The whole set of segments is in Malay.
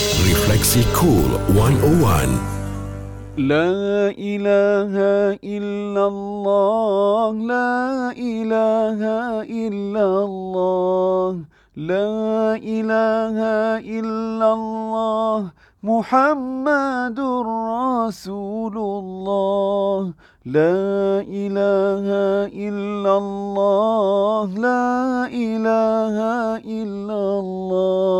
Refleksi Cool 101. لا إله إلا الله لا إله إلا الله لا إله إلا الله محمد رسول الله لا إله إلا الله لا إله إلا الله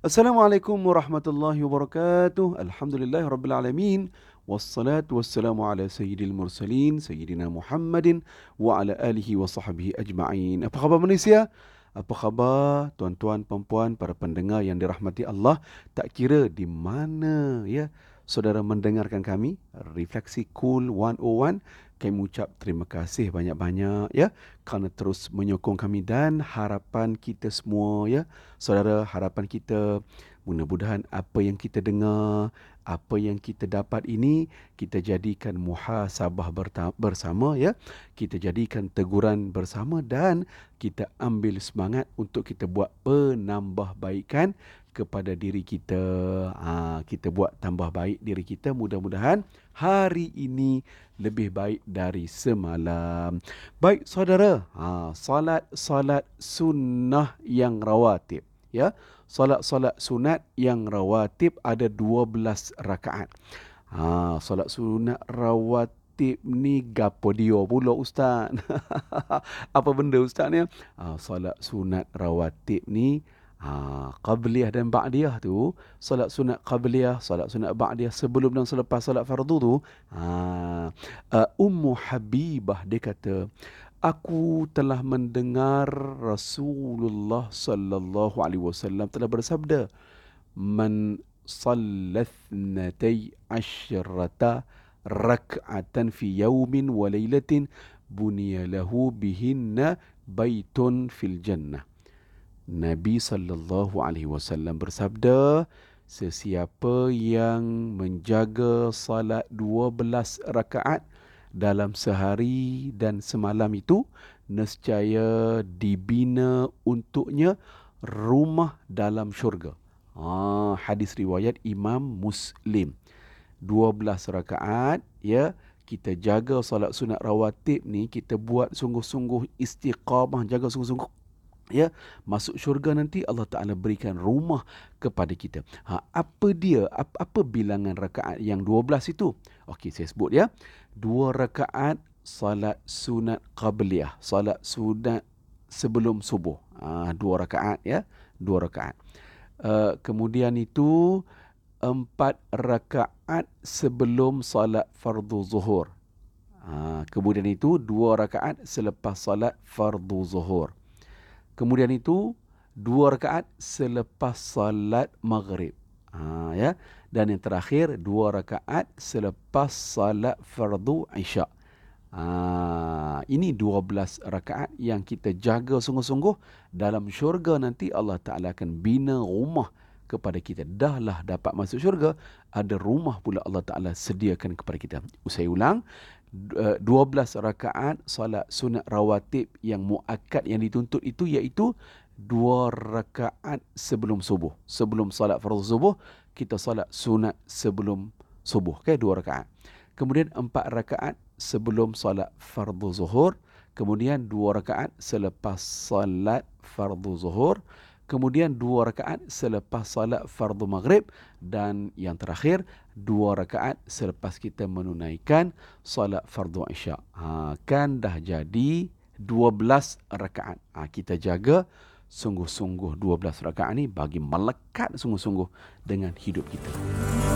Assalamualaikum warahmatullahi wabarakatuh. Alhamdulillah rabbil alamin. Wassalatu wassalamu ala sayyidil mursalin sayyidina Muhammadin wa ala alihi wa sahbihi ajma'in. Apa khabar Malaysia? Apa khabar tuan-tuan, puan-puan, para pendengar yang dirahmati Allah? Tak kira di mana ya saudara mendengarkan kami, Refleksi Cool 101 kami ucap terima kasih banyak-banyak ya. Kerana terus menyokong kami dan harapan kita semua ya. Saudara harapan kita mudah-mudahan apa yang kita dengar apa yang kita dapat ini kita jadikan muhasabah bersama ya. Kita jadikan teguran bersama dan kita ambil semangat untuk kita buat penambahbaikan kepada diri kita. Ha, kita buat tambah baik diri kita. Mudah-mudahan hari ini lebih baik dari semalam. Baik saudara, ha, salat-salat sunnah yang rawatib. Ya, salat-salat sunat yang rawatib ada 12 rakaat. Ha, salat sunat rawatib ni gapo dia pula ustaz? Apa benda ustaz ni? Ha, salat sunat rawatib ni Ha, qabliyah dan ba'diyah tu, solat sunat qabliyah, solat sunat ba'diyah sebelum dan selepas solat fardu tu, ha, uh, Ummu Habibah dia kata, aku telah mendengar Rasulullah sallallahu alaihi wasallam telah bersabda, man sallathnatay asyrata rak'atan fi yawmin wa laylatin buniya lahu bihinna baitun fil jannah. Nabi sallallahu alaihi wasallam bersabda sesiapa yang menjaga salat 12 rakaat dalam sehari dan semalam itu nescaya dibina untuknya rumah dalam syurga. Ha, hadis riwayat Imam Muslim. 12 rakaat ya kita jaga salat sunat rawatib ni kita buat sungguh-sungguh istiqamah jaga sungguh-sungguh ya masuk syurga nanti Allah Taala berikan rumah kepada kita. Ha apa dia apa, apa bilangan rakaat yang 12 itu? Okey saya sebut ya. Dua rakaat salat sunat qabliyah, salat sunat sebelum subuh. Ha dua rakaat ya, dua rakaat. Uh, kemudian itu empat rakaat sebelum salat fardu zuhur. Ha, kemudian itu dua rakaat selepas salat fardu zuhur. Kemudian itu dua rakaat selepas salat maghrib. Ha, ya. Dan yang terakhir dua rakaat selepas salat fardu isyak. Ha, ini dua belas rakaat yang kita jaga sungguh-sungguh dalam syurga nanti Allah Ta'ala akan bina rumah kepada kita. Dahlah dapat masuk syurga, ada rumah pula Allah Ta'ala sediakan kepada kita. Usai ulang, 12 rakaat salat sunat rawatib yang muakkad yang dituntut itu iaitu dua rakaat sebelum subuh. Sebelum salat fardu subuh, kita salat sunat sebelum subuh. Okay, dua rakaat. Kemudian empat rakaat sebelum salat fardu zuhur. Kemudian dua rakaat selepas salat fardu zuhur kemudian dua rakaat selepas salat fardu maghrib dan yang terakhir dua rakaat selepas kita menunaikan salat fardu isyak. Ha, kan dah jadi 12 rakaat. Ha, kita jaga sungguh-sungguh 12 rakaat ni bagi melekat sungguh-sungguh dengan hidup kita.